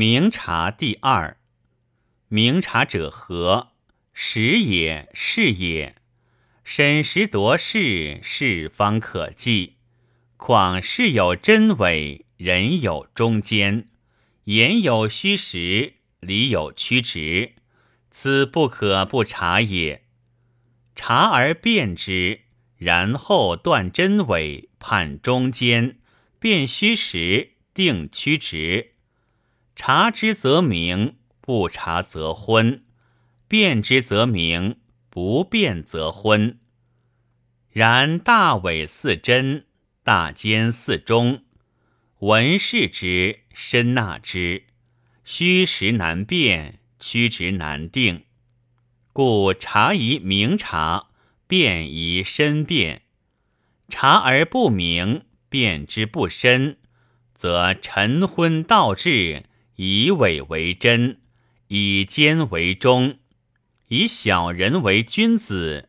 明察第二。明察者何？识也，是也。审时度势，事方可计。况事有真伪，人有中间，言有虚实，理有曲直，此不可不察也。察而辨之，然后断真伪，判中间，辨虚实，定曲直。察之则明，不察则昏。辨之则明，不辨则昏。然大伪似真，大奸似忠。闻视之，深纳之，虚实难辨，曲直难定。故察宜明察，辨宜深辨。察而不明，辨之不深，则晨昏倒置，以伪为真，以奸为忠。以小人为君子，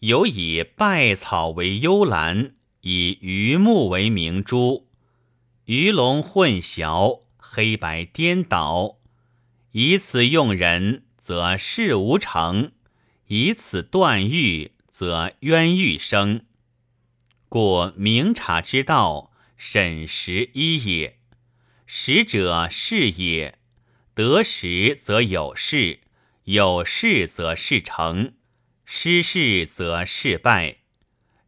有以稗草为幽兰，以榆木为明珠，鱼龙混淆，黑白颠倒，以此用人，则事无成；以此断欲，则冤狱生。故明察之道，审时一也。实者是也，得时则有事。有事则事成，失事则事败。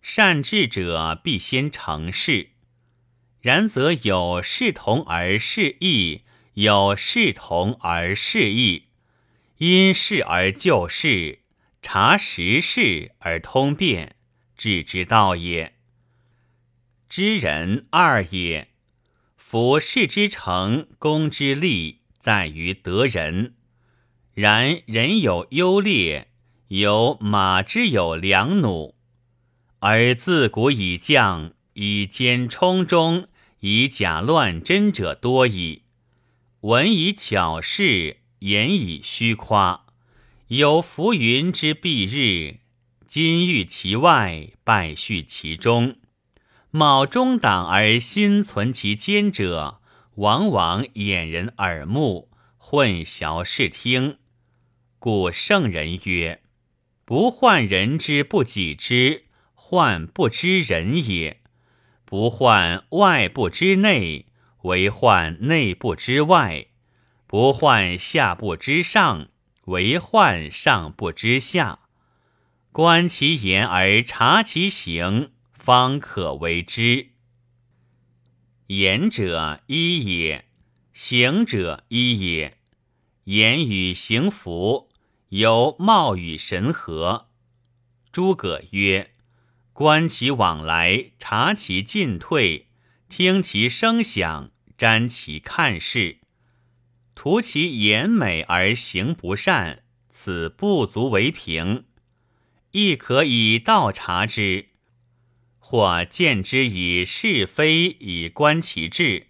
善治者必先成事，然则有事同而事异，有事同而事异，因事而就事，察时事而通变，治之道也。知人二也，夫事之成功之利，在于得人。然人有优劣，有马之有良弩，而自古以将以奸充忠，以假乱真者多矣。文以巧饰，言以虚夸，有浮云之蔽日，金玉其外，败絮其中。冒中党而心存其奸者，往往掩人耳目，混淆视听。故圣人曰：“不患人之不己知，患不知人也；不患外不知内，为患内不知外；不患下不知上，为患上不知下。观其言而察其行，方可为之。言者一也，行者一也。言与行符。”由貌与神合。诸葛曰：“观其往来，察其进退，听其声响，瞻其看事，图其言美而行不善，此不足为凭。亦可以道察之，或见之以是非以观其志，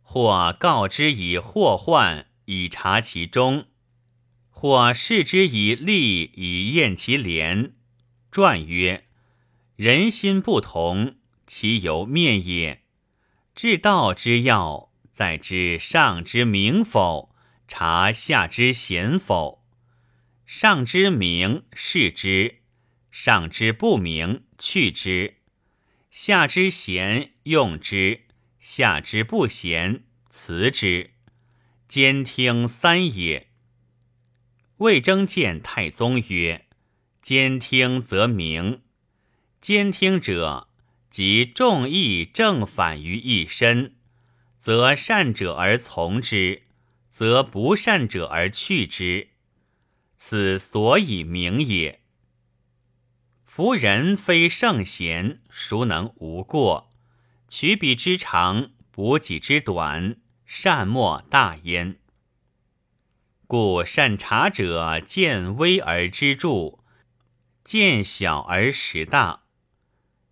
或告之以祸患以察其中。”或视之以利以验其廉。传曰：人心不同，其由面也。治道之要，在知上之明否，察下之贤否。上之明，视之；上之不明，去之；下之贤，用之；下之不贤，辞之。兼听三也。魏征见太宗曰：“兼听则明。兼听者，即众议正反于一身，则善者而从之，则不善者而去之。此所以明也。夫人非圣贤，孰能无过？取彼之长，补己之短，善莫大焉。”故善察者，见微而知著，见小而识大，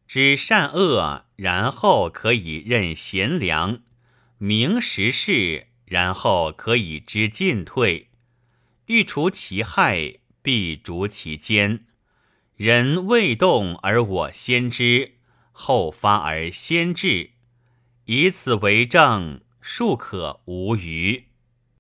知善恶，然后可以任贤良；明时事，然后可以知进退。欲除其害，必逐其奸。人未动而我先知，后发而先至，以此为证，庶可无虞。